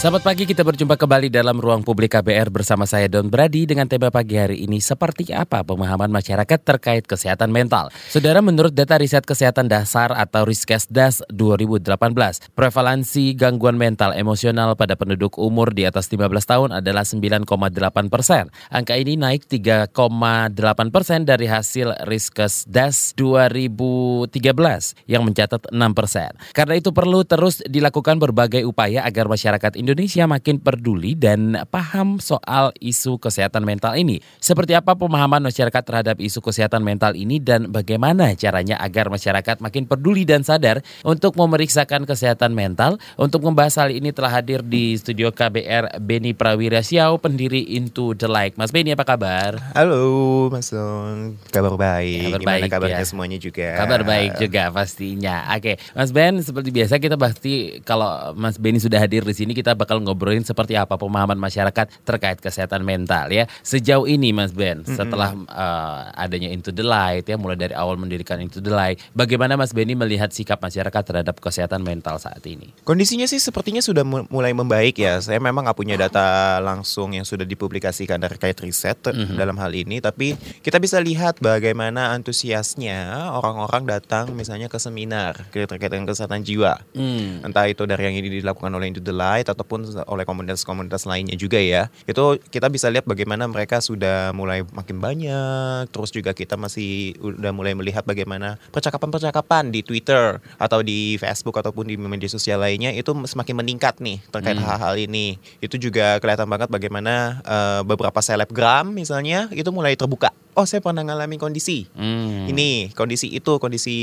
Selamat pagi, kita berjumpa kembali dalam ruang publik KBR bersama saya Don Brady dengan tema pagi hari ini seperti apa pemahaman masyarakat terkait kesehatan mental. Saudara, menurut data riset kesehatan dasar atau Riskesdas 2018, prevalensi gangguan mental emosional pada penduduk umur di atas 15 tahun adalah 9,8 persen. Angka ini naik 3,8 persen dari hasil Riskesdas 2013 yang mencatat 6 persen. Karena itu perlu terus dilakukan berbagai upaya agar masyarakat Indonesia Indonesia makin peduli dan paham soal isu kesehatan mental ini. Seperti apa pemahaman masyarakat terhadap isu kesehatan mental ini dan bagaimana caranya agar masyarakat makin peduli dan sadar untuk memeriksakan kesehatan mental? Untuk membahas hal ini telah hadir di studio KBR Beni Prawira Siau, pendiri Into the Like. Mas Beni apa kabar? Halo Mas Don, kabar baik. Kabar Gimana baik kabarnya ya. semuanya juga? Kabar baik juga pastinya. Oke, Mas Ben seperti biasa kita pasti kalau Mas Beni sudah hadir di sini kita bakal ngobrolin seperti apa pemahaman masyarakat terkait kesehatan mental ya. Sejauh ini Mas Ben, setelah uh, adanya Into the Light ya, mulai dari awal mendirikan Into the Light, bagaimana Mas Beni melihat sikap masyarakat terhadap kesehatan mental saat ini? Kondisinya sih sepertinya sudah mu- mulai membaik ya. Saya memang nggak punya data langsung yang sudah dipublikasikan terkait riset ter- Mhm. dalam hal ini, tapi kita bisa lihat bagaimana antusiasnya orang-orang datang misalnya ke seminar terkait dengan kesehatan jiwa. Hmm. entah itu dari yang ini dilakukan oleh Into the Light ataupun oleh komunitas-komunitas lainnya juga ya. Itu kita bisa lihat bagaimana mereka sudah mulai makin banyak terus juga kita masih udah mulai melihat bagaimana percakapan-percakapan di Twitter atau di Facebook ataupun di media sosial lainnya itu semakin meningkat nih terkait Hmm. hal-hal ini. Itu juga kelihatan banget bagaimana eh, beberapa selebgram misalnya itu mulai terbuka oh saya pernah ngalamin kondisi Hmm. ini kondisi itu kondisi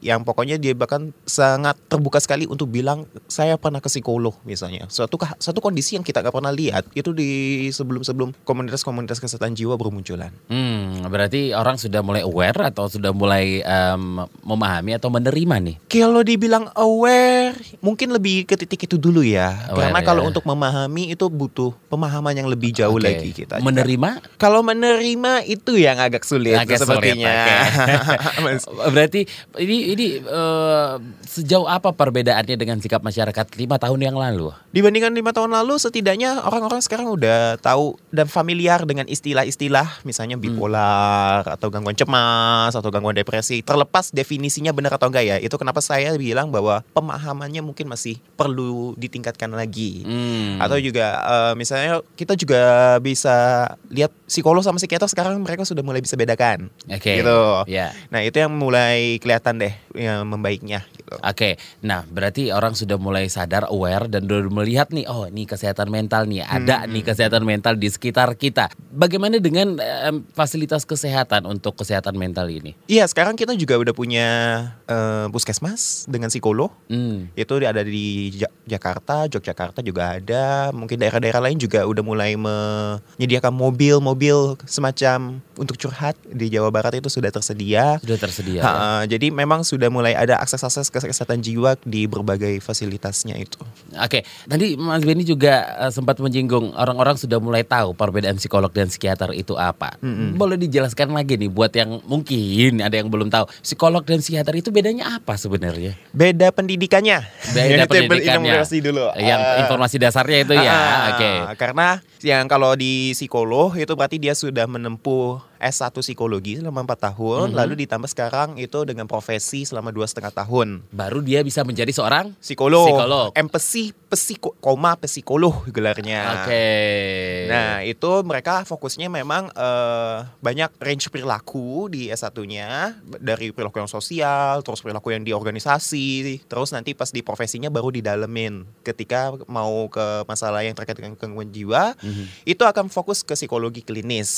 yang pokoknya dia bahkan sangat terbuka sekali untuk bilang saya pernah ke psikolog misalnya suatu satu kondisi yang kita nggak pernah lihat itu di sebelum sebelum komunitas-komunitas kesehatan jiwa bermunculan Hmm, berarti orang sudah mulai aware atau sudah mulai em, memahami atau menerima nih? kalau dibilang aware mungkin lebih ke titik itu dulu ya Aware karena kalau ya. untuk memahami itu butuh pemahaman yang lebih jauh Oke. lagi kita Menerima kalau menerima itu yang agak sulit Agak sulit, sepertinya Mas. Berarti ini ini eh, sejauh apa perbedaannya dengan sikap masyarakat lima tahun yang lalu? Dibandingkan lima tahun lalu, setidaknya orang-orang sekarang udah tahu dan familiar dengan istilah-istilah, misalnya Hmm. bipolar atau gangguan cemas atau gangguan depresi. Terlepas definisinya benar atau enggak ya, itu kenapa saya bilang bahwa pemahamannya mungkin masih perlu ditingkatkan lagi. Hmm. Atau juga eh, misalnya kita juga bisa lihat psikolog sama psikiater sekarang mereka sudah mulai bisa bedakan. Oke. Gitu. Ya. Nah itu yang mulai kelihatan deh yang membaiknya. Gitu. Oke, nah berarti orang sudah mulai sadar, aware dan udah melihat nih, oh ini kesehatan mental nih, ada Hmm. nih kesehatan mental di sekitar kita. Bagaimana dengan em, fasilitas kesehatan untuk kesehatan mental ini? Iya sekarang kita juga udah punya eh, puskesmas dengan psikolog. Hmm. itu ada di Ja- Jakarta, Yogyakarta juga ada. Mungkin daerah-daerah lain juga udah mulai menyediakan mobil-mobil semacam untuk curhat di Jawa Barat itu sudah tersedia. Sudah tersedia. ya? Ha, jadi memang sudah mulai ada akses-akses kesehatan jiwa di berbagai fasilitasnya itu. Oke, tadi Mas Benny juga eh, sempat menyinggung orang-orang sudah mulai tahu perbedaan psikolog dan psikiater itu apa. Boleh dijelaskan lagi nih buat yang mungkin ada yang belum tahu psikolog dan psikiater itu bedanya apa sebenarnya? Beda pendidikannya. Beda Yang pendidikannya. informasi dulu. Yang Ah. informasi dasarnya itu ya. Ah, Oke. Karena yang kalau di psikolog itu berarti dia sudah menempuh S1 psikologi selama 4 tahun, Mhm. lalu ditambah sekarang itu dengan profesi selama dua setengah tahun. Baru dia bisa menjadi seorang Psikolog, Psikolog. empesi, psiko, koma psikolog gelarnya. Oke. Nah itu mereka fokusnya memang eh, banyak range perilaku di S1-nya dari perilaku yang sosial, terus perilaku yang di organisasi, terus nanti pas di profesinya baru didalemin. Ketika mau ke masalah yang terkait dengan gangguan jiwa, Mhm. itu akan fokus ke psikologi klinis.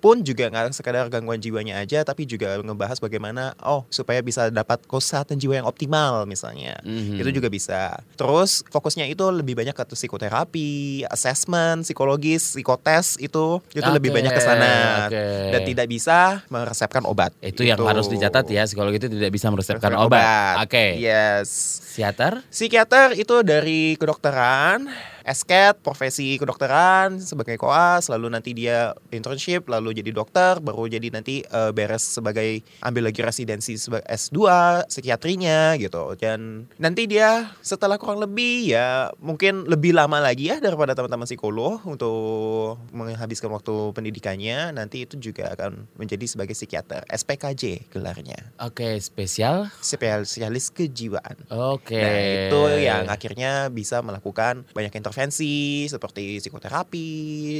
Pun juga nggak sekadar gangguan jiwanya aja, tapi juga ngebahas bagaimana oh supaya bisa dapat kesehatan jiwa yang optimal misalnya. Mhm. Itu juga bisa. Terus fokusnya itu lebih banyak ke psikoterapi, assessment, psikologis, psikotes itu itu lebih Oke, banyak ke sana oke. dan tidak bisa meresepkan obat. Itu yang Gitu. harus dicatat ya, psikolog itu tidak bisa meresepkan Meresepkan obat. Oke. Yes. Psikiater? Psikiater itu dari kedokteran esket profesi kedokteran sebagai koas, lalu nanti dia internship, lalu jadi dokter, baru jadi nanti eh, beres sebagai ambil lagi residensi sebagai S2 psikiatrinya gitu. Dan nanti dia setelah kurang lebih ya mungkin lebih lama lagi ya daripada teman-teman psikolog untuk menghabiskan waktu pendidikannya, nanti itu juga akan menjadi sebagai psikiater, SPKJ gelarnya. Oke, spesial. Spesialis kejiwaan. Oke. Nah, itu yang akhirnya bisa melakukan banyak intervensi seperti psikoterapi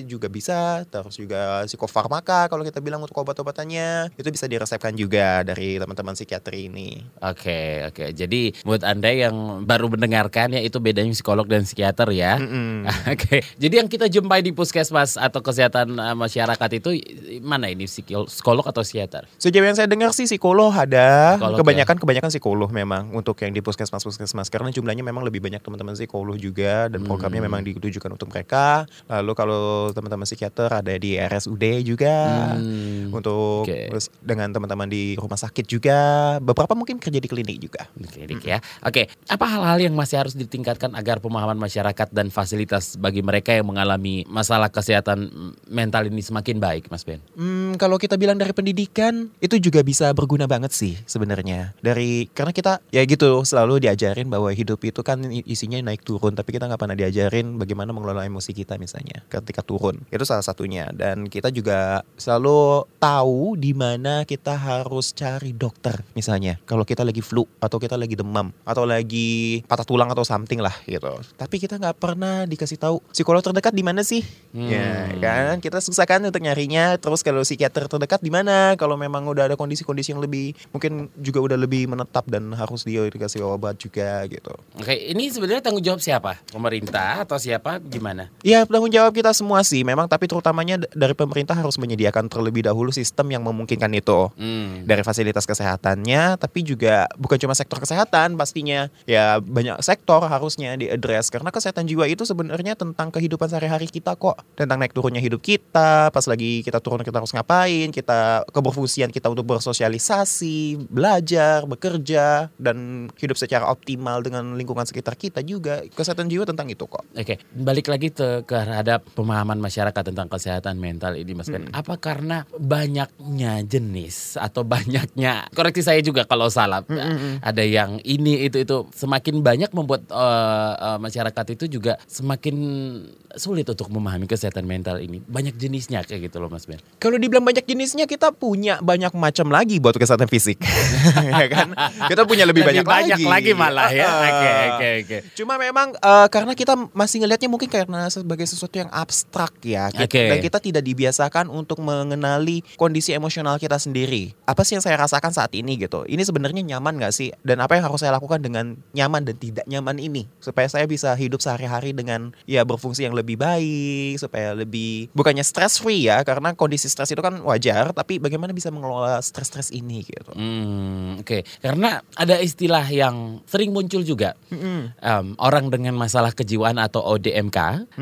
juga bisa, terus juga psikofarmaka kalau kita bilang untuk obat-obatannya itu bisa diresepkan juga dari teman-teman psikiatri ini. Oke, oke. Jadi buat Anda yang baru mendengarkan ya itu bedanya psikolog dan psikiater ya. Mm-mm. Oke. Jadi yang kita jumpai di puskesmas atau kesehatan eh, masyarakat itu mana ini psikol- psikolog atau psikiater? Sejauh yang saya dengar sih psikolog ada, Psikolog, kebanyakan kebanyakan psikolog memang untuk yang di puskesmas puskesmas karena jumlahnya memang lebih banyak teman-teman psikolog juga dan programnya memang ditujukan untuk mereka. Lalu kalau teman-teman psikiater ada di RSUD juga Hmm, untuk terus dengan teman-teman di rumah sakit juga, beberapa mungkin kerja di klinik juga. Klinik ya. Oke, apa hal-hal yang masih harus ditingkatkan agar pemahaman masyarakat dan fasilitas bagi mereka yang mengalami masalah kesehatan mental ini semakin baik, Mas Ben? Hmm, kalau kita bilang dari pendidikan itu juga bisa berguna banget sih sebenarnya. Dari karena kita ya gitu selalu diajarin bahwa hidup itu kan isinya naik turun, tapi kita nggak pernah diajarin bagaimana mengelola emosi kita misalnya ketika turun. Itu salah satunya. Dan kita juga selalu tahu di mana kita harus cari dokter misalnya. Kalau kita lagi flu atau kita lagi demam atau lagi patah tulang atau something lah gitu. Tapi kita nggak pernah dikasih tahu psikolog terdekat di mana sih? Ya Hmm. kan kita susah kan untuk nyarinya. Terus kalau psikiater terdekat di mana? Kalau memang udah ada kondisi-kondisi yang lebih mungkin juga udah lebih menetap dan harus dia dikasih obat juga gitu. Oke, ini sebenarnya tanggung jawab siapa? Pemerintah atau siapa? Gimana? Ya tanggung jawab kita semua sih memang tapi terutamanya dari pemerintah harus menyediakan terlebih dahulu sistem yang memungkinkan itu. Hmm. Dari fasilitas kesehatannya tapi juga bukan cuma sektor kesehatan pastinya ya banyak sektor harusnya diadres karena kesehatan jiwa itu sebenarnya tentang kehidupan sehari-hari kita kok tentang naik turunnya hidup kita pas lagi kita turun kita harus ngapain kita keberfungsian kita untuk bersosialisasi belajar bekerja dan hidup secara optimal dengan lingkungan sekitar kita juga kesehatan jiwa tentang itu kok Oke, balik lagi te- terhadap pemahaman masyarakat tentang kesehatan mental ini, Mas Ben. Apa karena banyaknya jenis atau banyaknya koreksi saya juga kalau salah. Ada yang ini itu itu semakin banyak membuat eh, eh, masyarakat itu juga semakin sulit untuk memahami kesehatan mental ini. Banyak jenisnya kayak gitu loh, Mas Ben. Kalau dibilang banyak jenisnya kita punya banyak macam lagi buat kesehatan fisik, ya kan? Kita punya lebih, Lebih banyak, banyak lagi malah ya. Oke, oke, oke. Cuma memang eh, karena kita masih ngelihatnya mungkin karena sebagai sesuatu yang abstrak ya, Oke. dan kita tidak dibiasakan untuk mengenali kondisi emosional kita sendiri. Apa sih yang saya rasakan saat ini gitu? Ini sebenarnya nyaman nggak sih? Dan apa yang harus saya lakukan dengan nyaman dan tidak nyaman ini supaya saya bisa hidup sehari-hari dengan ya berfungsi yang lebih baik, supaya lebih bukannya stress free ya, karena kondisi stres itu kan wajar, tapi bagaimana bisa mengelola stres-stres ini gitu. Hmm, oke. Karena ada istilah yang sering muncul juga. Em, orang dengan masalah kejiwaan atau ODMK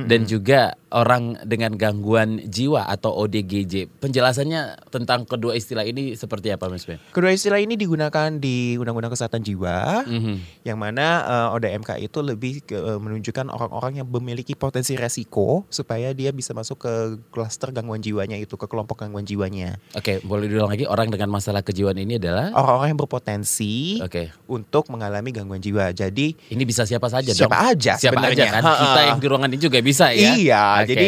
dan juga orang dengan gangguan jiwa atau ODGJ. Penjelasannya tentang kedua istilah ini seperti apa, Mas Ben? Kedua istilah ini digunakan di Undang-Undang Kesehatan Jiwa, Mhm. yang mana eh, ODMK itu lebih ke, eh, menunjukkan orang-orang yang memiliki potensi resiko supaya dia bisa masuk ke klaster gangguan jiwanya itu, ke kelompok gangguan jiwanya. Oke, boleh diulang lagi. Orang dengan masalah kejiwaan ini adalah Orang-orang yang berpotensi Oke. untuk mengalami gangguan jiwa. Jadi Ini bisa siapa saja Siapa dong? aja Siapa aja sebenarnya. kan? Ha-ha. Kita yang di ruangan ini juga bisa ya. Iya, Oke. jadi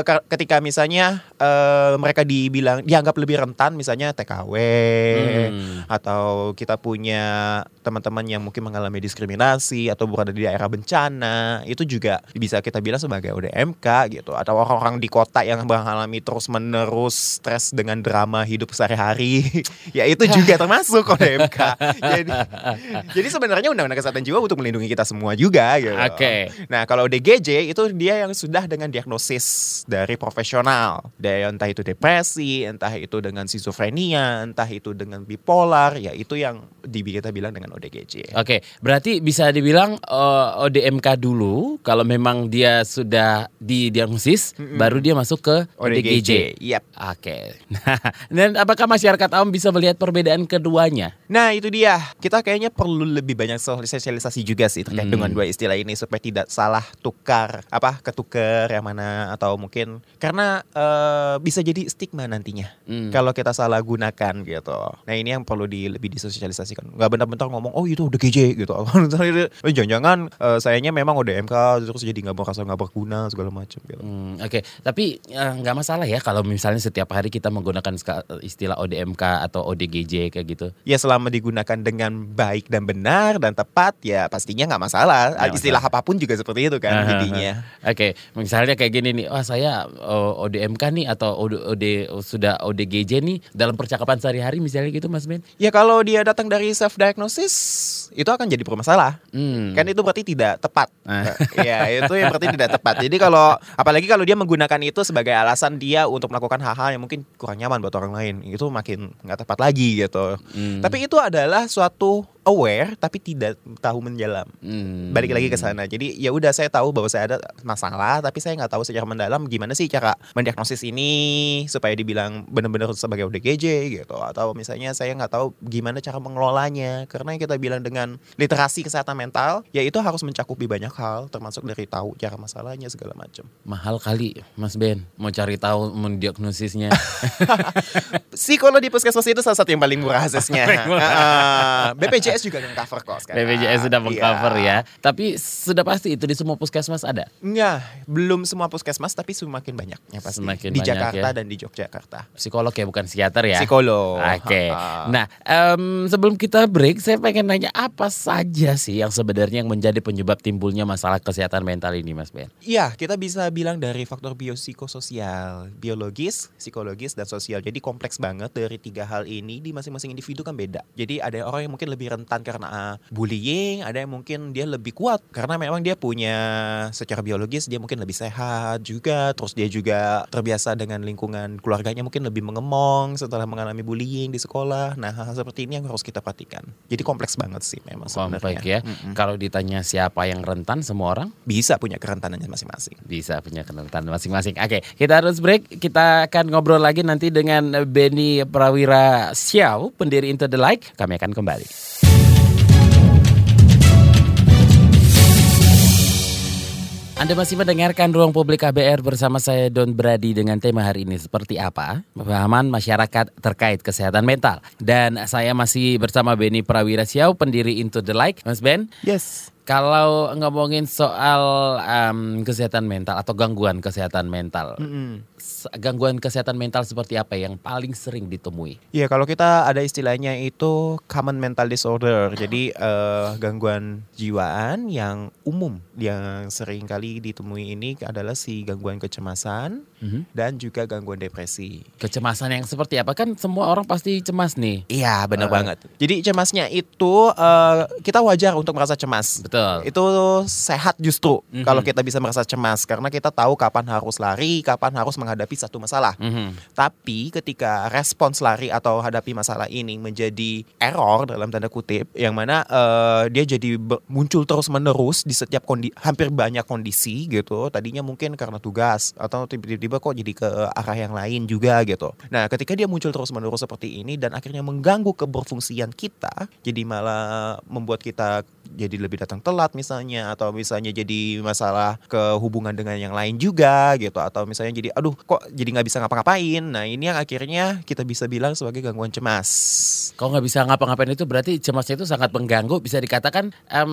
ke- ketika misalnya eh, mereka dibilang dianggap lebih rentan, misalnya TKW Hmm. atau kita punya teman-teman yang mungkin mengalami diskriminasi atau berada di daerah bencana, itu juga bisa kita bilang sebagai ODMK gitu. Atau orang-orang di kota yang mengalami terus-menerus stres dengan drama hidup sehari-hari, ya itu juga termasuk ODMK. jadi, jadi sebenarnya Undang-Undang Kesehatan Jiwa untuk melindungi kita semua juga gitu. Oke. Nah kalau DGJ itu dia yang sudah dengan diagnosis dari profesional, dari entah itu depresi, entah itu dengan schizofrenia, entah itu dengan bipolar, ya itu yang di kita bilang dengan ODGJ. Oke, berarti bisa dibilang eh, ODMK dulu kalau memang dia sudah didiagnosis baru dia masuk ke ODGJ. Yap. Oke. Nah, dan apakah masyarakat awam bisa melihat perbedaan keduanya? Nah itu dia, kita kayaknya perlu lebih banyak sosialisasi juga sih terkait Hmm. dengan dua istilah ini supaya tidak salah tukar apa ketukar yang mana atau mungkin karena eh, bisa jadi stigma nantinya Hmm. kalau kita salah gunakan gitu. Nah ini yang perlu di, lebih disosialisasikan. Nggak benar-benar ngomong oh itu udah GJ gitu. Eh, Jangan-jangan eh, sayanya memang udah MK terus jadi nggak merasa nggak berguna segala macam gitu. Hmm, Oke, tapi eh, nggak masalah ya kalau misalnya setiap hari kita menggunakan istilah ODMK atau ODGJ kayak gitu. Ya selama digunakan dengan baik dan benar dan tepat ya pastinya nggak masalah. Istilah apa pun juga seperti itu kan jadinya. Oke, misalnya kayak gini nih, wah saya oh, ODMK nih atau OD, OD sudah ODGJ nih dalam percakapan sehari-hari misalnya gitu Mas Ben. Ya kalau dia datang dari self diagnosis itu akan jadi bermasalah. Hmm. Kan itu berarti tidak tepat. Ya itu yang berarti tidak tepat. Jadi kalau apalagi kalau dia menggunakan itu sebagai alasan dia untuk melakukan hal-hal yang mungkin kurang nyaman buat orang lain, itu makin nggak tepat lagi gitu. Hmm. Tapi itu adalah suatu aware tapi tidak tahu mendalam. Hmm. Balik lagi ke sana. Jadi ya udah saya tahu bahwa saya ada masalah, tapi saya nggak tahu secara mendalam gimana sih cara mendiagnosis ini supaya dibilang benar-benar sebagai ODGJ gitu. Atau misalnya saya nggak tahu gimana cara mengelolanya. Karena kita bilang dengan literasi kesehatan mental, ya itu harus mencakupi banyak hal, termasuk dari tahu cara masalahnya segala macam. Mahal kali Mas Ben mau cari tahu mendiagnosisnya. Psikolog di puskesmas itu salah satu yang paling murah. Heeh. BPJS juga yang cover kok sekarang. BPJS sudah mengcover Iya. ya. Tapi sudah pasti itu di semua puskesmas ada. Enggak, belum semua puskesmas tapi semakin banyak ya pasti. Semakin di banyak Jakarta ya. dan di Yogyakarta. Psikolog ya bukan psikiater ya. Psikolog. Oke. Ha-ha. Nah, em, sebelum kita break, saya pengen nanya apa saja sih yang sebenarnya yang menjadi penyebab timbulnya masalah kesehatan mental ini, Mas Ben? Iya, kita bisa bilang dari faktor biopsikososial, biologis, psikologis, dan sosial. Jadi kompleks banget dari tiga hal ini di masing-masing individu kan beda. Jadi ada orang yang mungkin lebih rentan karena uh, bullying, ada yang mungkin dia lebih kuat karena memang dia punya secara biologis dia mungkin lebih sehat juga, terus dia juga terbiasa dengan lingkungan keluarganya mungkin lebih mengemong setelah mengalami bullying di sekolah. Nah, hal-hal seperti ini yang harus kita perhatikan. Jadi kompleks banget sih memang Komplek sebenarnya. ya. Mm-mm. Kalau ditanya siapa yang rentan, semua orang Bisa punya kerentanannya masing-masing. bisa punya kerentan masing-masing. Oke, kita harus break. Kita akan ngobrol lagi nanti dengan Benny Prawira Xiao, pendiri Into the Light. Kami akan kembali. Anda masih mendengarkan Ruang Publik KBR bersama saya Don Brady dengan tema hari ini seperti apa? Pemahaman masyarakat terkait kesehatan mental. Dan saya masih bersama Benny Prawira Siau, pendiri Into the Light. Mas Ben, Yes. Kalau ngomongin soal em, kesehatan mental atau gangguan kesehatan mental, Mm-mm. s- gangguan kesehatan mental seperti apa yang paling sering ditemui? Iya, kalau kita ada istilahnya itu common mental disorder. Jadi eh, gangguan jiwaan yang umum yang sering kali ditemui ini adalah si gangguan kecemasan Mhm. dan juga gangguan depresi. Kecemasan yang seperti apa? Kan semua orang pasti cemas nih. Iya, benar Eh. banget. Jadi cemasnya itu eh, kita wajar untuk merasa cemas. Betul. Itu sehat justru Mhm. kalau kita bisa merasa cemas karena kita tahu kapan harus lari, kapan harus menghadapi satu masalah. Mhm. Tapi ketika respons lari atau hadapi masalah ini menjadi error dalam tanda kutip, yang mana eh, dia jadi muncul terus menerus di setiap kondi hampir banyak kondisi gitu. Tadinya mungkin karena tugas atau tiba-tiba kok jadi ke arah yang lain juga gitu. Nah, ketika dia muncul terus menerus seperti ini dan akhirnya mengganggu keberfungsian kita, jadi malah membuat kita jadi lebih datang telat misalnya atau misalnya jadi masalah kehubungan dengan yang lain juga gitu atau misalnya jadi aduh kok jadi nggak bisa ngapa-ngapain nah ini yang akhirnya kita bisa bilang sebagai gangguan cemas Kalau nggak bisa ngapa-ngapain itu berarti cemasnya itu sangat mengganggu. Bisa dikatakan em,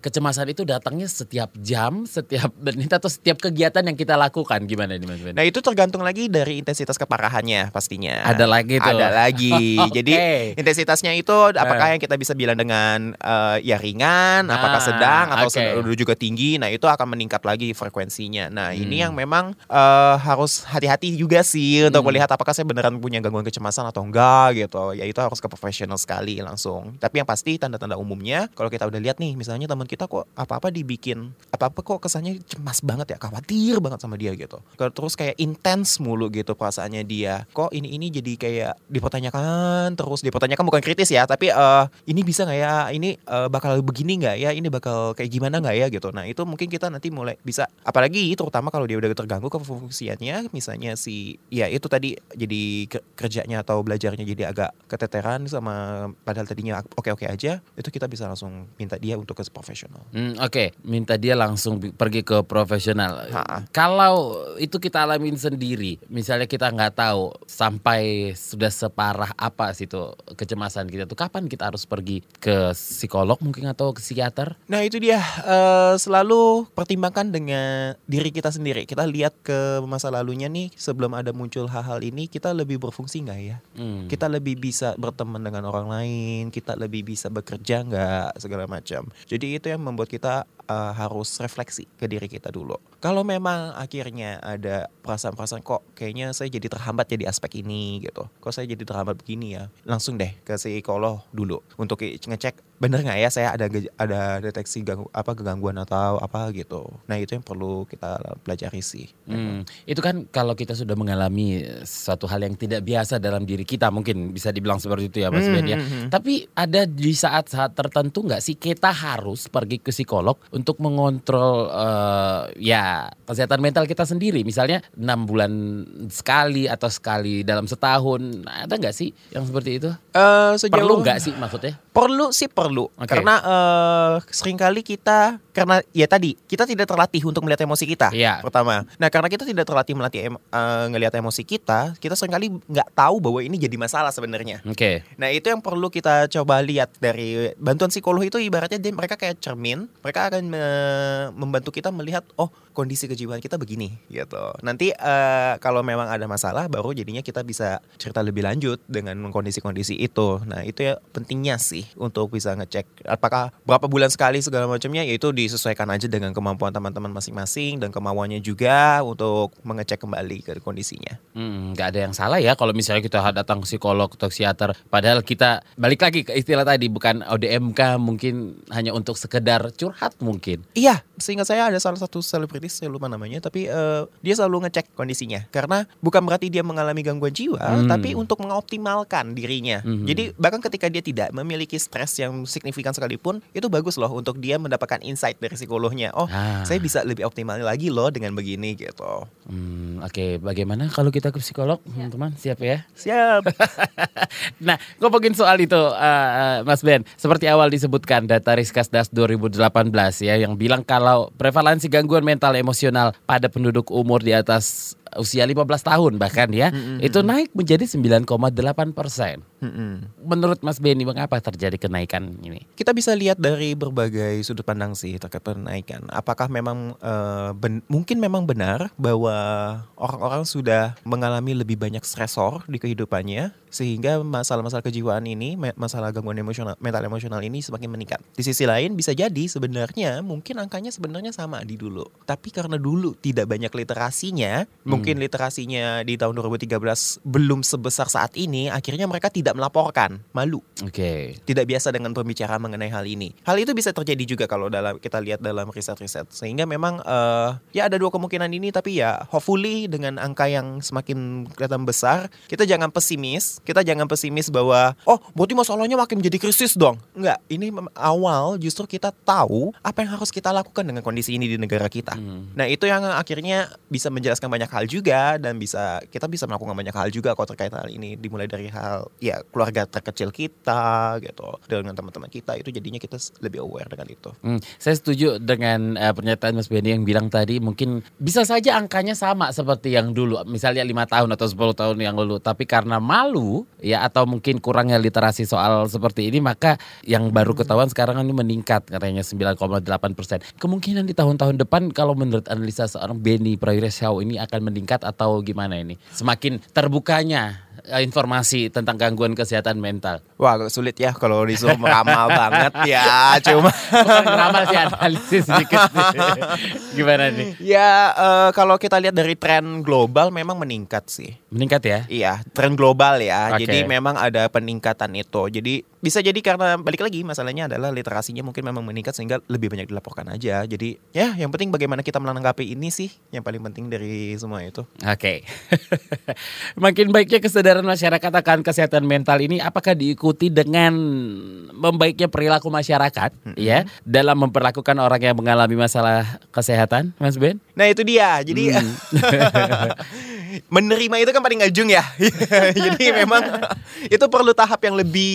kecemasan itu datangnya setiap jam, setiap menit atau setiap kegiatan yang kita lakukan. Gimana nih Mas Ben? nah itu tergantung lagi dari intensitas keparahannya pastinya Ada lagi tuh. ada lagi Oke. jadi intensitasnya itu apakah yang kita bisa bilang dengan eh, ya ringan apakah Nah, sedang atau sedang- juga tinggi nah itu akan meningkat lagi frekuensinya nah ini Hmm. yang memang eh, harus hati-hati juga sih untuk Hmm. melihat apakah saya beneran punya gangguan kecemasan atau enggak gitu ya itu harus ke profesional sekali langsung tapi yang pasti tanda-tanda umumnya kalau kita udah lihat nih misalnya teman kita kok apa-apa dibikin apa-apa kok kesannya cemas banget ya khawatir banget sama dia gitu terus kayak intens mulu gitu perasaannya dia. Kok ini ini jadi kayak dipertanyakan terus dipertanyakan bukan kritis ya tapi eh ini bisa nggak ya? Ini uh, bakal begini nggak ya? Ini bakal kayak gimana nggak ya? Gitu. Nah itu mungkin kita nanti mulai bisa apalagi terutama kalau dia udah terganggu kefungsiannya misalnya si ya itu tadi jadi kerjanya atau belajarnya jadi agak keteteran sama padahal tadinya oke-oke aja itu kita bisa langsung minta dia untuk ke profesional. Hmm, oke. Okay. minta dia langsung pergi ke profesional. Ha. kalau itu kita alamin sendiri misalnya kita nggak tahu sampai sudah separah apa sih tuh kecemasan kita tuh kapan kita harus pergi ke psikolog mungkin atau ke psikiater nah itu dia uh, selalu pertimbangkan dengan diri kita sendiri. Kita lihat ke masa lalunya nih sebelum ada muncul hal-hal ini kita lebih berfungsi nggak ya? Hmm. Kita lebih bisa berteman dengan orang lain, kita lebih bisa bekerja nggak segala macam. Jadi itu yang membuat kita uh, harus refleksi ke diri kita dulu. Kalau memang akhirnya ada perasaan-perasaan kok kayaknya saya jadi terhambat jadi aspek ini gitu. Kok saya jadi terhambat begini ya? Langsung deh ke psikolog dulu untuk ngecek bener nggak ya saya ada ada deteksi ganggu, apa kegangguan atau apa gitu. Nah itu yang perlu kita pelajari sih. Hmm, itu kan kalau kita sudah mengalami suatu hal yang tidak biasa dalam diri kita mungkin bisa dibilang seperti itu ya Mas hmm, Ben ya. Hmm, hmm. Tapi ada di saat-saat tertentu nggak sih kita harus pergi ke psikolog untuk mengontrol uh, ya kesehatan mental kita sendiri. Misalnya enam bulan sekali atau sekali dalam setahun, ada nggak sih yang seperti itu? Uh, sejauh, perlu nggak sih maksudnya? Perlu sih perlu, okay. karena uh, sering kali kita karena ya tadi kita tidak terlatih untuk melihat emosi kita. Yeah. Pertama, nah karena kita tidak terlatih melatih em, uh, ngelihat emosi kita, kita sering kali nggak tahu bahwa ini jadi masalah sebenarnya. Oke. Okay. Nah itu yang perlu kita coba lihat dari bantuan psikolog itu ibaratnya dia, mereka kayak cermin, mereka akan me membantu kita melihat oh kondisi kejiwaan kita begini gitu. Nanti uh, kalau memang ada masalah baru jadinya kita bisa cerita lebih lanjut dengan kondisi-kondisi itu. Nah, itu ya pentingnya sih untuk bisa ngecek apakah berapa bulan sekali segala macamnya yaitu disesuaikan aja dengan kemampuan teman-teman masing-masing dan kemauannya juga untuk mengecek kembali ke kondisinya. Hmm, nggak ada yang salah ya kalau misalnya kita datang psikolog atau psikiater padahal kita balik lagi ke istilah tadi bukan ODMK mungkin hanya untuk sekedar curhat mungkin. Iya, sehingga saya ada salah satu selebritis saya lupa namanya tapi uh, dia selalu ngecek kondisinya karena bukan berarti dia mengalami gangguan jiwa hmm. tapi untuk mengoptimalkan dirinya. Hmm. Jadi bahkan ketika dia tidak memiliki stres yang signifikan sekalipun itu bagus loh untuk dia mendapatkan insight dari psikolognya. Oh, ah. saya bisa lebih optimal lagi loh dengan begini gitu. Hmm, oke, okay. bagaimana kalau kita ke psikolog, teman-teman? Siap ya? Siap. nah, ngomongin soal itu uh, uh, Mas Ben, seperti awal disebutkan data Riskasdas 2018 ya yang bilang kalau prevalensi gangguan mental emosional pada penduduk umur di atas usia 15 tahun bahkan ya mm -hmm. itu naik menjadi 9,8 persen. Mm -hmm. Menurut Mas Benny mengapa terjadi kenaikan ini? Kita bisa lihat dari berbagai sudut pandang sih terkait kenaikan. Apakah memang uh, ben mungkin memang benar bahwa orang-orang sudah mengalami lebih banyak stresor di kehidupannya sehingga masalah-masalah kejiwaan ini, masalah gangguan emosional, mental emosional ini semakin meningkat. Di sisi lain bisa jadi sebenarnya mungkin angkanya sebenarnya sama di dulu. Tapi karena dulu tidak banyak literasinya, hmm mungkin literasinya di tahun 2013 belum sebesar saat ini, akhirnya mereka tidak melaporkan, malu. Oke. Okay. Tidak biasa dengan pembicaraan mengenai hal ini. Hal itu bisa terjadi juga kalau dalam kita lihat dalam riset-riset. Sehingga memang uh, ya ada dua kemungkinan ini, tapi ya hopefully dengan angka yang semakin kelihatan besar, kita jangan pesimis. Kita jangan pesimis bahwa oh berarti masalahnya makin menjadi krisis dong. Enggak, ini awal justru kita tahu apa yang harus kita lakukan dengan kondisi ini di negara kita. Hmm. Nah itu yang akhirnya bisa menjelaskan banyak hal juga dan bisa kita bisa melakukan banyak hal juga kok terkait hal ini dimulai dari hal ya keluarga terkecil kita gitu dengan teman-teman kita itu jadinya kita lebih aware dengan itu. Hmm, saya setuju dengan uh, pernyataan Mas Benny yang bilang tadi mungkin bisa saja angkanya sama seperti yang dulu misalnya lima tahun atau 10 tahun yang lalu tapi karena malu ya atau mungkin kurangnya literasi soal seperti ini maka yang baru ketahuan sekarang ini meningkat katanya 9,8 persen. Kemungkinan di tahun-tahun depan kalau menurut analisa seorang Benny Prawireshaw ini akan meningkat meningkat atau gimana ini? Semakin terbukanya eh, informasi tentang gangguan kesehatan mental. Wah sulit ya kalau disuruh meramal banget ya cuma meramal sih analisis sedikit gimana nih? Ya uh, kalau kita lihat dari tren global memang meningkat sih. Meningkat ya? Iya tren global ya. Okay. Jadi memang ada peningkatan itu. Jadi bisa jadi karena balik lagi masalahnya adalah literasinya mungkin memang meningkat sehingga lebih banyak dilaporkan aja. Jadi ya yang penting bagaimana kita menanggapi ini sih yang paling penting dari semua itu. Oke. Makin baiknya kesadaran masyarakat akan kesehatan mental ini apakah diikuti dengan membaiknya perilaku masyarakat ya dalam memperlakukan orang yang mengalami masalah kesehatan, Mas Ben? Nah itu dia. Jadi Hmm. menerima itu kan paling ujung ya. Jadi memang itu perlu tahap yang lebih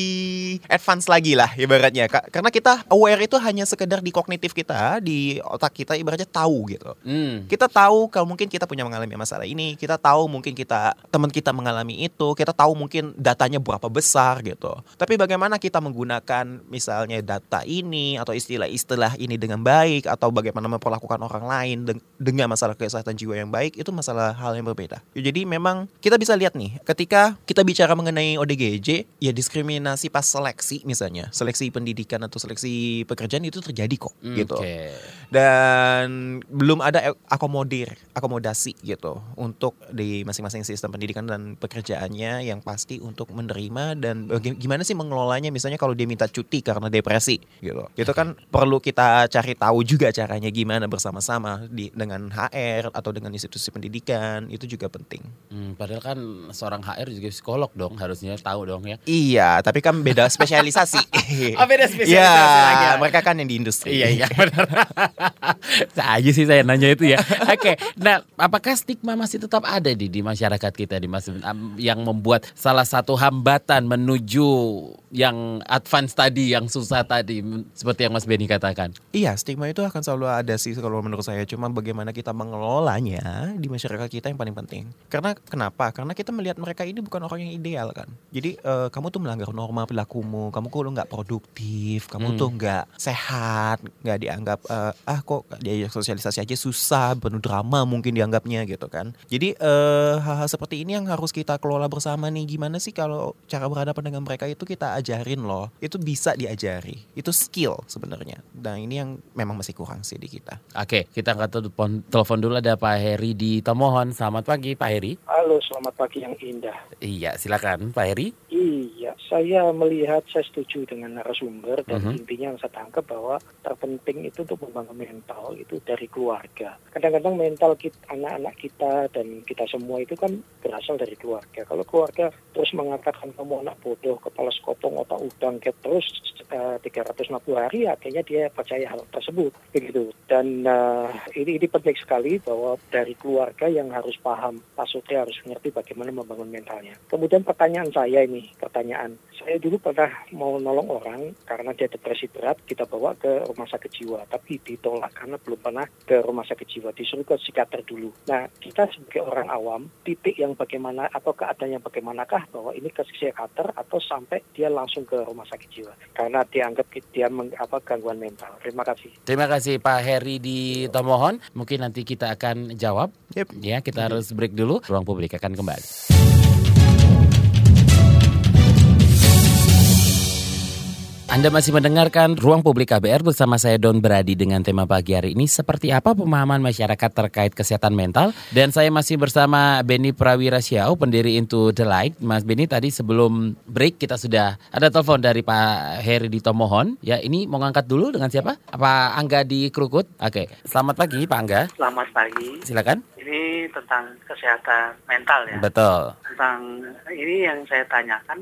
advance lagi lah ibaratnya. Ka- Karena kita aware itu hanya sekedar di kognitif kita, di otak kita ibaratnya tahu gitu. Hmm. Kita tahu kalau mungkin kita punya mengalami masalah ini, kita tahu mungkin kita teman kita mengalami itu, kita tahu mungkin datanya berapa besar gitu. Tapi bagaimana kita menggunakan misalnya data ini atau istilah-istilah ini dengan baik atau bagaimana memperlakukan orang lain deng- dengan masalah kesehatan jiwa yang baik itu masalah hal yang berbeda. Ya, Jadi memang kita bisa lihat nih, ketika kita bicara mengenai ODGJ, ya diskriminasi pas seleksi misalnya, seleksi pendidikan atau seleksi pekerjaan itu terjadi kok gitu. Oke. dan belum ada e- akomodir akomodasi gitu untuk di masing-masing sistem pendidikan dan pekerjaannya yang pasti untuk menerima dan gimana sih mengelolanya? Misalnya kalau dia minta cuti karena depresi gitu. Itu kan perlu kita cari tahu juga caranya gimana bersama-sama di dengan HR atau dengan institusi pendidikan itu juga penting Hmm, padahal kan seorang HR juga psikolog dong harusnya tahu dong ya. iya tapi kan beda spesialisasi Oh, beda spesialisasi Iya, lagi. mereka kan yang di industri Iya iya benar. Saja sih saya nanya itu ya. Oke, nah apakah stigma masih tetap ada di di masyarakat kita di Mas Am- yang membuat salah satu hambatan menuju yang advance tadi, yang susah tadi, seperti yang Mas Benny katakan. Iya, stigma itu akan selalu ada sih kalau menurut saya. Cuma bagaimana kita mengelolanya di masyarakat kita yang paling penting. Karena kenapa? Karena kita melihat mereka ini bukan orang yang ideal kan. Jadi eh, kamu tuh melanggar norma perilakumu, kamu kok nggak produktif, kamu Hmm. tuh nggak sehat, nggak dianggap eh, ah kok diajak sosialisasi aja susah, penuh drama mungkin dianggapnya gitu kan. Jadi eh, hal-hal seperti ini yang harus kita kelola bersama nih. Gimana sih kalau cara berhadapan dengan mereka itu kita ajarin loh. Itu bisa diajari. Itu skill sebenarnya. Dan ini yang memang masih kurang sih di kita. Oke, kita angkat telepon, telepon dulu ada Pak Heri di Tomohon. Selamat pagi Pak Heri. Halo, selamat pagi yang indah. Iya, silakan Pak Heri. Iya, saya melihat, saya setuju dengan narasumber dan Mhm. intinya yang saya tangkap bahwa terpenting itu untuk membangun mental itu dari keluarga. Kadang-kadang mental kita, anak-anak kita dan kita semua itu kan berasal dari keluarga. Kalau keluarga terus mengatakan kamu anak bodoh, kepala sekopong, otak udang, kayak terus eh, 360 hari, akhirnya dia percaya hal tersebut, begitu. Dan eh, ini ini penting sekali bahwa dari keluarga yang harus paham, maksudnya harus mengerti bagaimana membangun mentalnya. Kemudian pertanyaan saya ini, pertanyaan. Saya dulu pernah mau nolong orang karena dia depresi berat, kita bawa ke rumah sakit jiwa, tapi ditolak karena belum pernah ke rumah sakit jiwa, disuruh ke psikiater dulu. Nah, kita sebagai orang awam, titik yang bagaimana atau keadaan yang bagaimanakah bahwa ini ke psikiater atau sampai dia langsung ke rumah sakit jiwa karena dianggap dia meng, apa gangguan mental. Terima kasih. Terima kasih Pak Heri di Tomohon. Mungkin nanti kita akan jawab. Yep. Ya, kita harus break dulu. Ruang publik akan kembali. Anda masih mendengarkan Ruang Publik KBR bersama saya Don Brady dengan tema pagi hari ini seperti apa pemahaman masyarakat terkait kesehatan mental dan saya masih bersama Benny Prawira Siau pendiri Into the Light. Mas Benny tadi sebelum break kita sudah ada telepon dari Pak Heri di Tomohon. Ya, ini mau ngangkat dulu dengan siapa? Apa Angga di Krukut? Oke. Selamat pagi Pak Angga. Selamat pagi. Silakan. Ini tentang kesehatan mental ya. Betul. Tentang ini yang saya tanyakan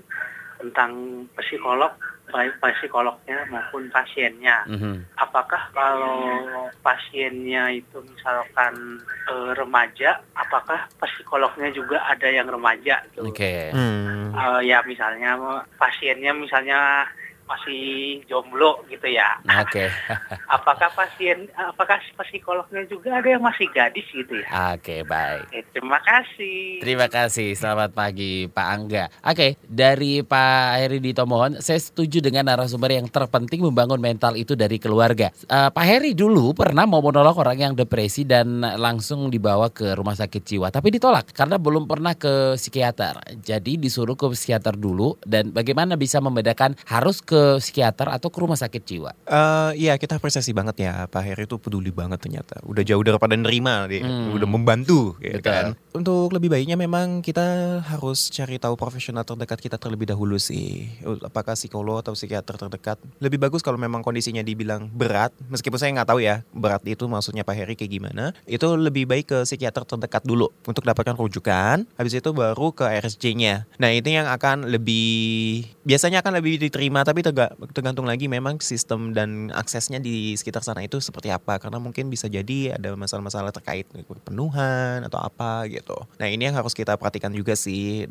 tentang psikolog baik psikolognya maupun pasiennya. Mhm. Apakah kalau pasiennya itu misalkan eh, remaja, apakah psikolognya juga ada yang remaja? gitu? Oke. Hmm. Eh, ya misalnya pasiennya misalnya masih jomblo gitu ya. Oke. Apakah pasien, apakah psikolognya juga ada yang masih gadis gitu ya? Oke, baik. Eh, terima kasih. Terima kasih, selamat pagi Pak Angga. Oke, dari Pak Heri di Tomohon, saya setuju dengan narasumber yang terpenting membangun mental itu dari keluarga. Eh, Pak Heri dulu pernah mau menolong orang yang depresi dan langsung dibawa ke rumah sakit jiwa, tapi ditolak karena belum pernah ke psikiater. Jadi disuruh ke psikiater dulu dan bagaimana bisa membedakan harus ke ke psikiater atau ke rumah sakit jiwa? Eh, Iya kita apresiasi banget ya Pak Heri itu peduli banget ternyata Udah jauh daripada nerima dia Hmm. Udah membantu ya Betul. kan Untuk lebih baiknya memang kita harus cari tahu profesional terdekat kita terlebih dahulu sih Apakah psikolog atau psikiater terdekat Lebih bagus kalau memang kondisinya dibilang berat Meskipun saya nggak tahu ya berat itu maksudnya Pak Heri kayak gimana Itu lebih baik ke psikiater terdekat dulu Untuk dapatkan rujukan Habis itu baru ke RSJ-nya Nah itu yang akan lebih Biasanya akan lebih diterima Tapi tergantung lagi memang sistem dan aksesnya di sekitar sana itu seperti apa. Karena mungkin bisa jadi ada masalah-masalah terkait penuhan atau apa gitu. Nah ini yang harus kita perhatikan juga sih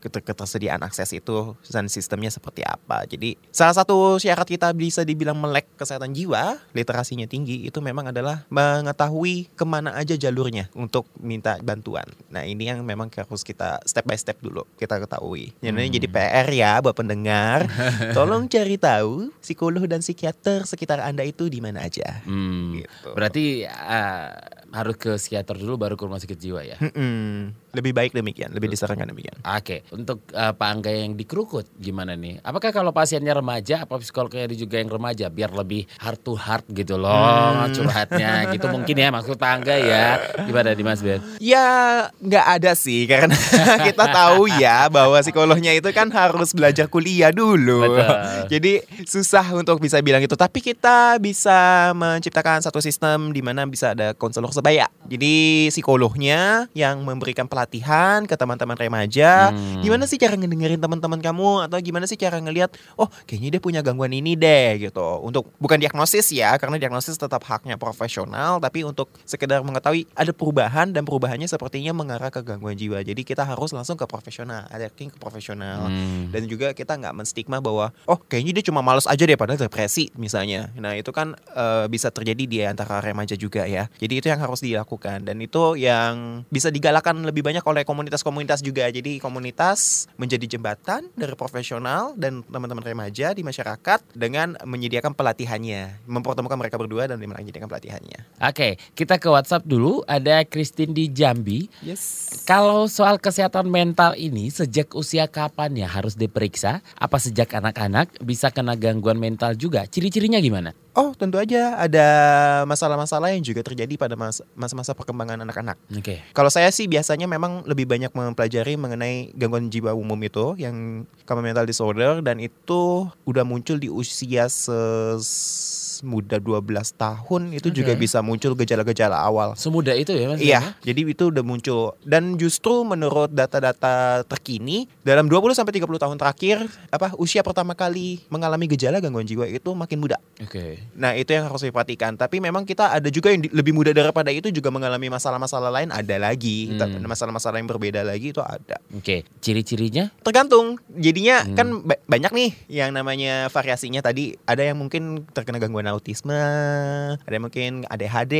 keter- Ketersediaan akses itu dan sistemnya seperti apa. Jadi salah satu syarat kita bisa dibilang melek kesehatan jiwa Literasinya tinggi itu memang adalah mengetahui ke mana aja jalurnya untuk minta bantuan. Nah ini yang memang harus kita step by step dulu kita ketahui. Jadi, jadi PR ya buat pendengar. Tolong cari tahu psikolog dan psikiater sekitar Anda itu di mana aja Hmm. Gitu. Berarti ah, harus ke psikiater dulu baru ke rumah sakit jiwa ya. Mm-mm. Lebih baik demikian, lebih disarankan demikian. Oke, untuk eh, Pak Angga yang dikerukut gimana nih? Apakah kalau pasiennya remaja, apa psikolognya juga yang remaja biar lebih heart to heart gitu loh Hmm. curhatnya gitu mungkin ya maksud Pak Angga ya gimana di Mas Ben? Ya nggak ada sih karena kita tahu ya bahwa psikolognya itu kan harus belajar kuliah dulu. Betul. Jadi susah untuk bisa bilang itu. Tapi kita bisa menciptakan satu sistem di mana bisa ada konselor sebaya. Jadi psikolognya yang memberikan pelatihan ke teman-teman remaja. Hmm. Gimana sih cara ngedengerin teman-teman kamu atau gimana sih cara ngelihat oh kayaknya dia punya gangguan ini deh gitu. Untuk bukan diagnosis ya karena diagnosis tetap haknya profesional tapi untuk sekedar mengetahui ada perubahan dan perubahannya sepertinya mengarah ke gangguan jiwa. Jadi kita harus langsung ke profesional, alerting ke profesional. Hmm. Dan juga kita nggak menstigma bahwa oh kayaknya dia cuma males aja deh padahal depresi misalnya. Nah itu kan eh, bisa terjadi di antara remaja juga ya. Jadi itu yang harus dilakukan dan itu yang bisa digalakan lebih banyak oleh komunitas-komunitas juga. Jadi komunitas menjadi jembatan dari profesional dan teman-teman remaja di masyarakat dengan menyediakan pelatihannya, mempertemukan mereka berdua dan menyediakan pelatihannya. Oke, kita ke WhatsApp dulu. Ada Christine di Jambi. Yes. Kalau soal kesehatan mental ini sejak usia kapan ya harus diperiksa? Apa sejak anak-anak bisa kena gangguan mental juga? Ciri-cirinya gimana? Oh tentu aja ada masalah-masalah yang juga terjadi pada mas- masa-masa perkembangan anak-anak. Oke. Kalau saya sih biasanya memang lebih banyak mempelajari mengenai gangguan jiwa umum itu yang common mental disorder dan itu udah muncul di usia ses muda 12 tahun itu juga Oke. bisa muncul gejala-gejala awal. Semudah itu ya Mas? Iya, jadi itu udah muncul dan justru menurut data-data terkini dalam 20 sampai 30 tahun terakhir apa usia pertama kali mengalami gejala gangguan jiwa itu makin muda. Oke. Nah itu yang harus diperhatikan. Tapi memang kita ada juga yang lebih muda daripada itu juga mengalami masalah-masalah lain ada lagi. Hmm. Masalah-masalah yang berbeda lagi itu ada. Oke, ciri-cirinya? Tergantung. Jadinya Hmm. kan ba- banyak nih yang namanya variasinya tadi. Ada yang mungkin terkena gangguan autisme, ada yang mungkin ADHD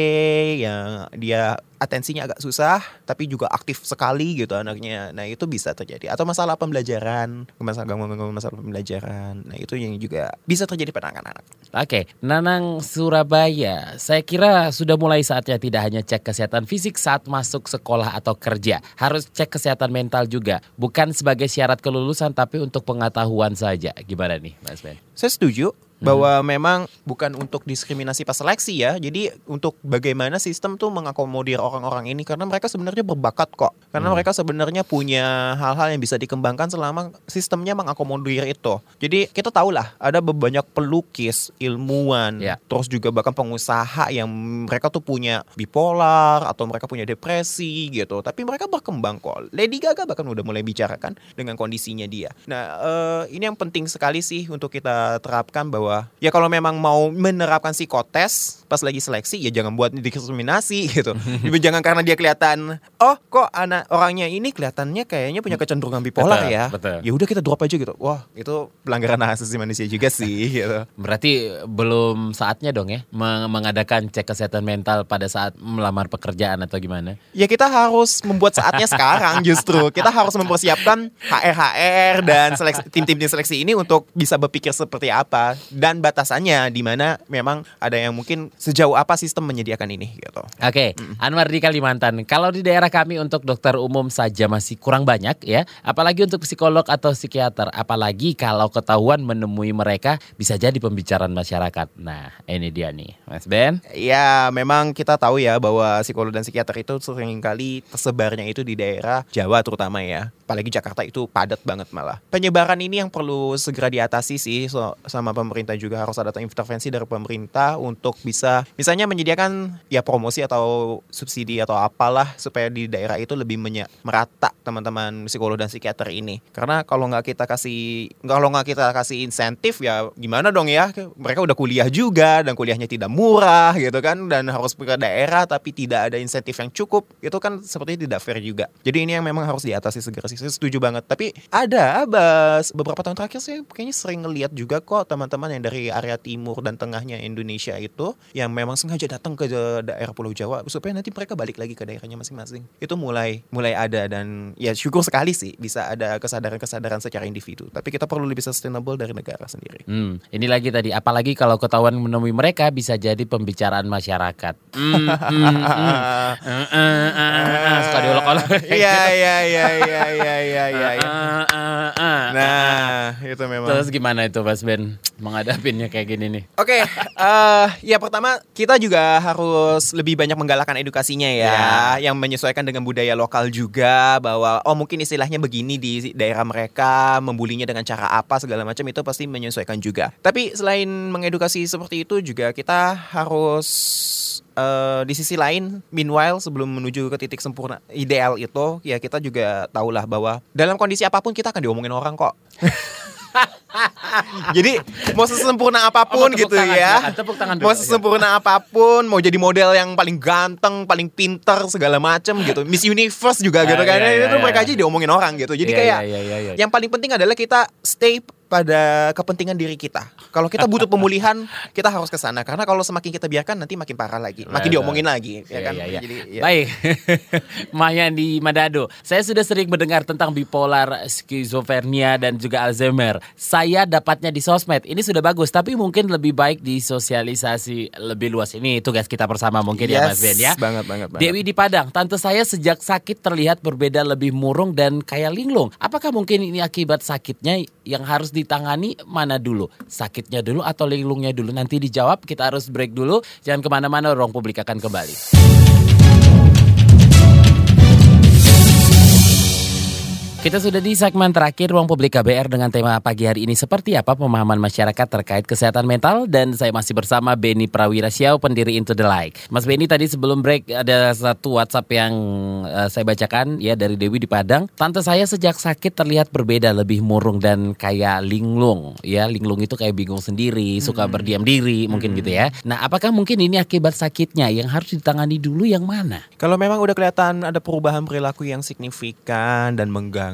yang dia atensinya agak susah tapi juga aktif sekali gitu anaknya. Nah, itu bisa terjadi atau masalah pembelajaran, masalah gangguan-gangguan masalah pembelajaran. Nah, itu yang juga bisa terjadi pada anak-anak. Oke, Nanang Surabaya. Saya kira sudah mulai saatnya tidak hanya cek kesehatan fisik saat masuk sekolah atau kerja. Harus cek kesehatan mental juga. Bukan sebagai syarat kelulusan tapi untuk pengetahuan saja. Gimana nih Mas Ben? Saya setuju bahwa memang bukan untuk diskriminasi pas seleksi ya. Jadi untuk bagaimana sistem tuh mengakomodir orang-orang ini karena mereka sebenarnya berbakat kok. Karena Hmm. mereka sebenarnya punya hal-hal yang bisa dikembangkan selama sistemnya mengakomodir itu. Jadi kita tahu lah ada banyak pelukis, ilmuwan, Ya. terus juga bahkan pengusaha yang mereka tuh punya bipolar atau mereka punya depresi gitu. Tapi mereka berkembang kok. Lady Gaga bahkan udah mulai bicarakan dengan kondisinya dia. Nah, eh, ini yang penting sekali sih untuk kita terapkan bahwa ya kalau memang mau menerapkan psikotes pas lagi seleksi ya jangan buat diskriminasi gitu. jangan karena dia kelihatan oh kok anak orangnya ini kelihatannya kayaknya punya kecenderungan bipolar Betul, ya. betul. Ya udah kita drop aja gitu. Wah, itu pelanggaran hak asasi manusia juga sih gitu. Berarti belum saatnya dong ya meng- mengadakan cek kesehatan mental pada saat melamar pekerjaan atau gimana? Ya kita harus membuat saatnya sekarang justru kita harus mempersiapkan HR-HR dan seleksi, tim-tim di seleksi ini untuk bisa berpikir seperti apa dan batasannya di mana memang ada yang mungkin sejauh apa sistem menyediakan ini gitu. Oke, Anwar di Kalimantan. Kalau di daerah kami untuk dokter umum saja masih kurang banyak ya, apalagi untuk psikolog atau psikiater. Apalagi kalau ketahuan menemui mereka bisa jadi pembicaraan masyarakat. Nah, ini dia nih, Mas Ben. Ya, memang kita tahu ya bahwa psikolog dan psikiater itu sering kali tersebarnya itu di daerah Jawa terutama ya. Apalagi Jakarta itu padat banget malah. Penyebaran ini yang perlu segera diatasi sih so- sama pemerintah juga harus ada intervensi dari pemerintah untuk bisa misalnya menyediakan ya promosi atau subsidi atau apalah supaya di daerah itu lebih merata teman-teman psikolog dan psikiater ini. Karena kalau nggak kita kasih kalau nggak kita kasih insentif ya gimana dong ya? Mereka udah kuliah juga dan kuliahnya tidak murah gitu kan dan harus ke daerah tapi tidak ada insentif yang cukup. Itu kan sepertinya tidak fair juga. Jadi ini yang memang harus diatasi segera sih. Saya setuju banget. Tapi ada bas beberapa tahun terakhir sih kayaknya sering ngeliat juga kok teman-teman yang dari area timur dan tengahnya Indonesia itu yang memang sengaja datang ke daerah Pulau Jawa supaya nanti mereka balik lagi ke daerahnya masing-masing. Itu mulai mulai ada dan ya syukur sekali sih bisa ada kesadaran-kesadaran secara individu. Tapi kita perlu lebih sustainable dari negara sendiri. Hmm, ini lagi tadi, apalagi kalau ketahuan menemui mereka bisa jadi pembicaraan masyarakat. Hmm, hmm, hmm. Eh, eh, eh, Suka diolok-olok. Iya iya iya iya iya iya iya. iya. Eh, eh, eh. Nah, itu memang. Terus gimana itu Mas Ben menghadapinnya kayak gini nih? Oke, eh ya pertama kita juga harus lebih banyak menggalakkan edukasinya ya, yang menyesuaikan dengan budaya lokal juga bahwa oh mungkin istilahnya begini di daerah mereka, membulinya dengan cara apa segala macam itu pasti menyesuaikan juga. Tapi selain mengedukasi seperti itu juga kita harus eh, di sisi lain, meanwhile sebelum menuju ke titik sempurna ideal itu, ya kita juga tahulah bahwa dalam kondisi apa pun kita akan diomongin orang kok. Jadi mau sesempurna apa pun Oh, gitu tangan, ya. silakan. Tepuk tangan dulu. Mau sesempurna apa pun, mau jadi model yang paling ganteng, paling pinter segala macem gitu. Miss Universe juga gitu Ah, kan. iya, iya, itu iya. mereka aja diomongin orang gitu. Jadi Iya, kayak iya, iya, iya. yang paling penting adalah kita stay pada kepentingan diri kita. Kalau kita butuh pemulihan, kita harus ke sana karena kalau semakin kita biarkan nanti makin parah lagi, makin diomongin lagi, ya Iya, kan? iya, iya. Jadi ya. Baik, Maya di Manado. Saya sudah sering mendengar tentang bipolar, skizofrenia dan juga Alzheimer. Saya dapatnya di sosmed. Ini sudah bagus, tapi mungkin lebih baik disosialisasi lebih luas. Ini tugas kita bersama mungkin ya Mas Ben ya. Banget banget banget. Dewi di Padang, tante saya sejak sakit terlihat berbeda lebih murung dan kayak linglung. Apakah mungkin ini akibat sakitnya yang harus ditangani mana dulu? Sakitnya dulu atau linglungnya dulu? Nanti dijawab, kita harus break dulu. Jangan ke mana-mana, ruang publik akan kembali. Kita sudah di segmen terakhir Ruang Publik KBR dengan tema pagi hari ini seperti apa pemahaman masyarakat terkait kesehatan mental dan saya masih bersama Beni Prawira Siau pendiri Into the Light. Mas Beni tadi sebelum break ada satu WhatsApp yang eh, saya bacakan ya dari Dewi di Padang. Tante saya sejak sakit terlihat berbeda lebih murung dan kayak linglung. Ya, linglung itu kayak bingung sendiri, suka berdiam diri mungkin gitu ya. Nah, apakah mungkin ini akibat sakitnya yang harus ditangani dulu yang mana? Kalau memang udah kelihatan ada perubahan perilaku yang signifikan dan mengganggu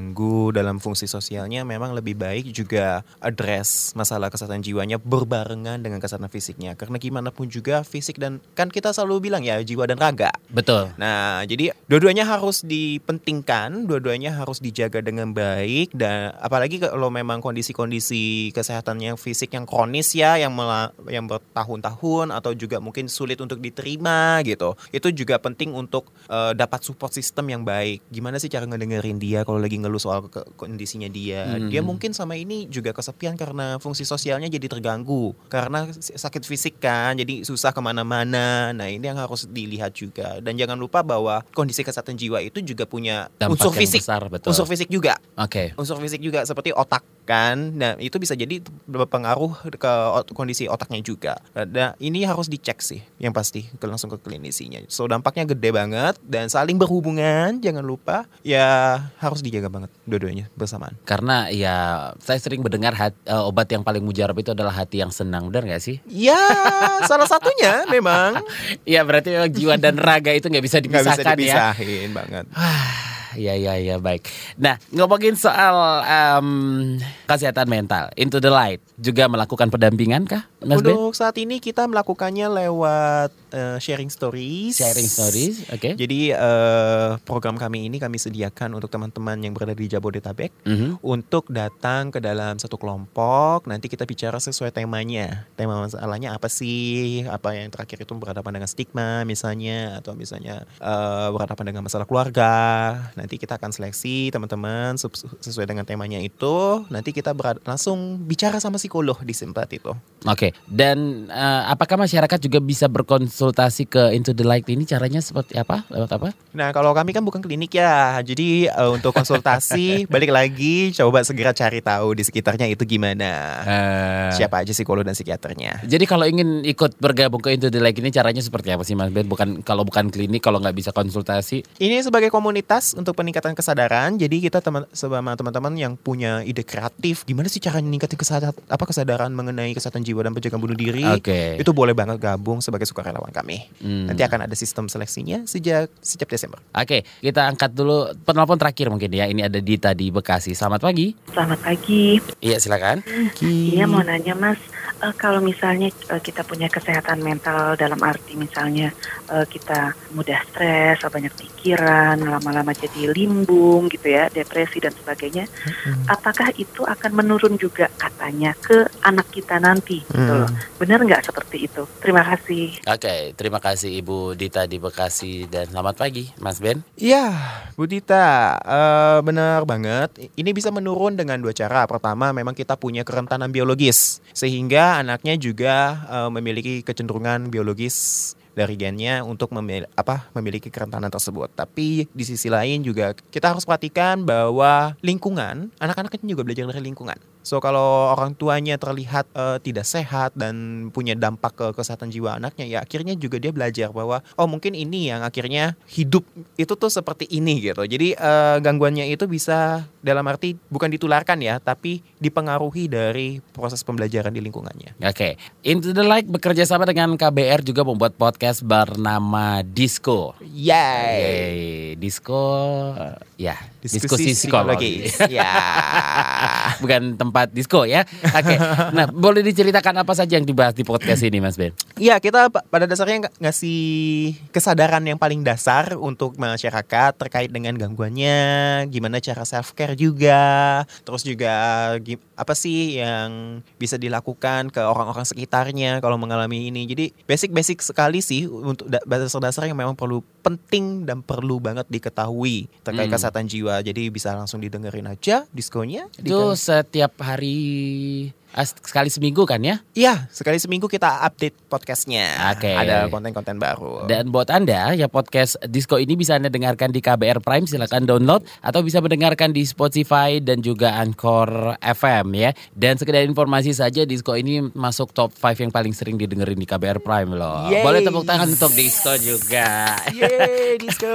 dalam fungsi sosialnya, memang lebih baik juga address masalah kesehatan jiwanya berbarengan dengan kesehatan fisiknya. Karena gimana pun juga fisik dan kan kita selalu bilang ya jiwa dan raga. Betul. Nah, jadi dua-duanya harus dipentingkan, dua-duanya harus dijaga dengan baik dan apalagi kalau memang kondisi-kondisi kesehatan yang fisik yang kronis ya, yang mela- yang bertahun-tahun atau juga mungkin sulit untuk diterima gitu. Itu juga penting untuk eh, dapat support system yang baik. Gimana sih cara ngedengerin dia kalau lagi ngeluh soal ke- kondisinya dia? Hmm. Dia mungkin sama ini juga kesepian karena fungsi sosialnya jadi terganggu karena sakit fisik kan, jadi susah ke mana-mana. Nah ini yang harus dilihat juga dan jangan lupa bahwa kondisi kesehatan jiwa itu juga punya Dampak unsur fisik, besar, betul. unsur fisik juga, Oke. unsur fisik juga seperti otak kan. Nah itu bisa jadi berpengaruh ke ot- kondisi otaknya juga. Nah ini harus dicek sih, yang pasti ke langsung ke klinisinya. So dampaknya gede banget dan saling berhubungan. Jangan lupa ya harus dijaga banget dua-duanya bersamaan. Karena ya saya sering mendengar hat- eh, obat yang paling mujarab itu adalah hati yang senang, benar nggak sih? Ya salah satunya memang Iya berarti memang jiwa dan raga itu nggak bisa nggak bisa dipisahkan ya. dipisahin banget. ya ya ya baik. Nah ngomongin soal em, kesehatan mental, Into the Light juga melakukan pendampingan kah, Mas Ben? Untuk saat ini kita melakukannya lewat eh, sharing stories. Sharing stories, oke. Jadi eh, program kami ini kami sediakan untuk teman-teman yang berada di Jabodetabek Mhm. untuk datang ke dalam satu kelompok. Nanti kita bicara sesuai temanya. Tema masalahnya apa sih? Apa yang terakhir itu berhadapan dengan stigma misalnya atau misalnya eh, berhadapan dengan masalah keluarga. Nanti kita akan seleksi teman-teman sesuai dengan temanya itu. Nanti kita berad- langsung bicara sama psikolog di tempat itu. Oke, dan eh, apakah masyarakat juga bisa berkonsultasi ke Into the Light ini caranya seperti apa? Lewat apa? Nah, kalau kami kan bukan klinik ya. Jadi eh, untuk konsultasi balik lagi coba segera cari tahu di sekitarnya itu gimana. Eh, Siapa aja psikolog dan psikiaternya. Jadi kalau ingin ikut bergabung ke Into the Light ini caranya seperti apa sih Mas Ben? Bukan kalau bukan klinik, kalau nggak bisa konsultasi. Ini sebagai komunitas untuk peningkatan kesadaran. Jadi kita teman sama teman-teman yang punya ide kreatif, gimana sih cara meningkatkan kesadaran apa kesadaran mengenai kesehatan jiwa dan pencegahan bunuh diri? Oke. Itu boleh banget gabung sebagai sukarelawan kami. Hmm. Nanti akan ada sistem seleksinya sejak sejak Desember. Oke, kita angkat dulu penelpon terakhir mungkin ya. Ini ada Dita di Bekasi. Selamat pagi. Selamat pagi. Iya, silakan. Iya mau nanya Mas, eh, kalau misalnya eh, kita punya kesehatan mental dalam arti misalnya eh, kita mudah stres, atau banyak pikiran, lama-lama jadi limbung gitu ya, depresi dan sebagainya, apakah itu akan menurun juga katanya ke anak kita nanti gitu Hmm. loh. Benar nggak seperti itu? Terima kasih. Oke, terima kasih Ibu Dita di Bekasi dan selamat pagi Mas Ben. Iya, Bu Dita, eh, benar banget. Ini bisa menurun dengan dua cara. Pertama, memang kita punya kerentanan biologis, sehingga anaknya juga eh, memiliki kecenderungan biologis dari gennya untuk memil- apa memiliki kerentanan tersebut. Tapi di sisi lain juga kita harus perhatikan bahwa lingkungan, anak-anak kan juga belajar dari lingkungan. So kalau orang tuanya terlihat eh, tidak sehat dan punya dampak ke kesehatan jiwa anaknya, ya akhirnya juga dia belajar bahwa oh mungkin ini yang akhirnya hidup itu tuh seperti ini gitu. Jadi eh, gangguannya itu bisa dalam arti bukan ditularkan ya, tapi dipengaruhi dari proses pembelajaran di lingkungannya. Oke, Into the Light bekerja sama dengan KBR juga membuat podcast bernama Disco. Yay! Yeay, Disco, ya, diskusi, Diskusi psikologi. psikologis. ya. Bukan tempat disco ya. Oke, nah boleh diceritakan apa saja yang dibahas di podcast ini Mas Ben? Iya, kita pa- pada dasarnya ng- ngasih kesadaran yang paling dasar untuk masyarakat terkait dengan gangguannya, gimana cara self care juga, terus juga apa sih yang bisa dilakukan ke orang-orang sekitarnya kalau mengalami ini. Jadi basic-basic sekali sih untuk da- dasar-dasar yang memang perlu penting dan perlu banget diketahui terkait Hmm. kesehatan jiwa. Jadi bisa langsung didengerin aja diskonya. Itu setiap hari sekali seminggu kan ya? Iya, sekali seminggu kita update podcastnya. Oke. Ada konten-konten baru. Dan buat Anda ya podcast Disco ini bisa Anda dengarkan di KBR Prime silakan download atau bisa mendengarkan di Spotify dan juga Anchor FM ya. Dan sekedar informasi saja Disco ini masuk top 5 yang paling sering didengerin di KBR Prime loh. Yeay. Boleh tepuk tangan untuk Disco juga. Yeay, disco.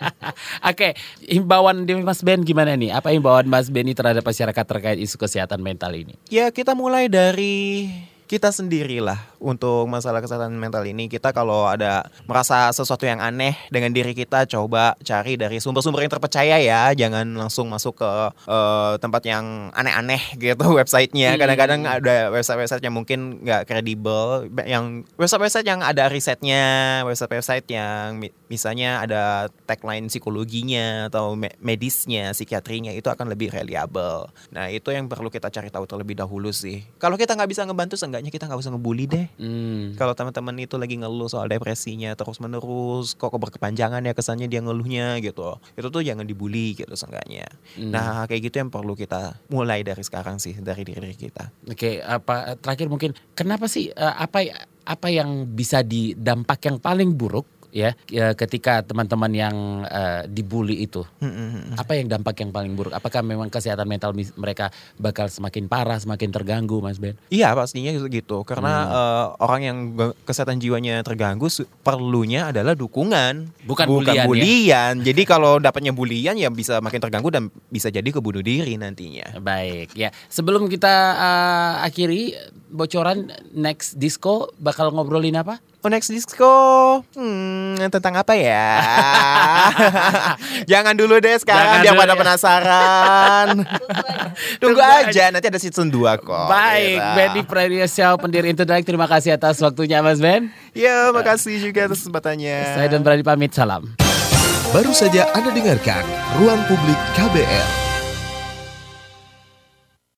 Oke, himbauan dari Mas Ben gimana nih? Apa himbauan Mas Ben ini terhadap masyarakat terkait isu kesehatan mental ini? ya kita mulai dari kita sendirilah untuk masalah kesehatan mental ini. Kita kalau ada merasa sesuatu yang aneh dengan diri kita coba cari dari sumber-sumber yang terpercaya ya. Jangan langsung masuk ke eh, tempat yang aneh-aneh gitu websitenya. Kadang-kadang ada website-website yang mungkin nggak kredibel yang website-website yang ada risetnya website-website yang misalnya ada tagline psikologinya atau me- medisnya psikiatrinya itu akan lebih reliable. Nah itu yang perlu kita cari tahu terlebih dahulu sih. Kalau kita nggak bisa ngebantu seenggaknya kita nggak usah ngebully deh. Hmm. kalau teman-teman itu lagi ngeluh soal depresinya terus menerus kok berkepanjangan ya kesannya dia ngeluhnya gitu. Itu tuh jangan dibully gitu seenggaknya. Hmm. nah kayak gitu yang perlu kita mulai dari sekarang sih dari diri kita. Oke, apa terakhir mungkin kenapa sih eh, apa apa yang bisa didampak yang paling buruk ya ya, ketika teman-teman yang eh, dibully itu? Hmm, Apa yang dampak yang paling buruk? Apakah memang kesehatan mental mereka bakal semakin parah, semakin terganggu, Mas Ben? Iya pastinya gitu karena Hmm. eh, orang yang kesehatan jiwanya terganggu perlunya adalah dukungan Bukan bulian ya? bulian. Jadi kalau dapatnya bulian ya bisa makin terganggu dan bisa jadi kebunuh diri nantinya. Baik, ya. Sebelum kita eh, akhiri bocoran next disco bakal ngobrolin apa? Oh next disco hmm, tentang apa ya? Jangan dulu deh sekarang Jangan biar pada ya. penasaran. Tunggu Tunggu aja nanti ada season 2 kok. Baik, Gitu. Benny Pradyasya, pendiri Interact. Terima kasih atas waktunya Mas Ben. Ya, makasih juga atas kesempatannya. Saya dan Brady pamit, salam. Baru saja Anda dengarkan Ruang Publik KBR.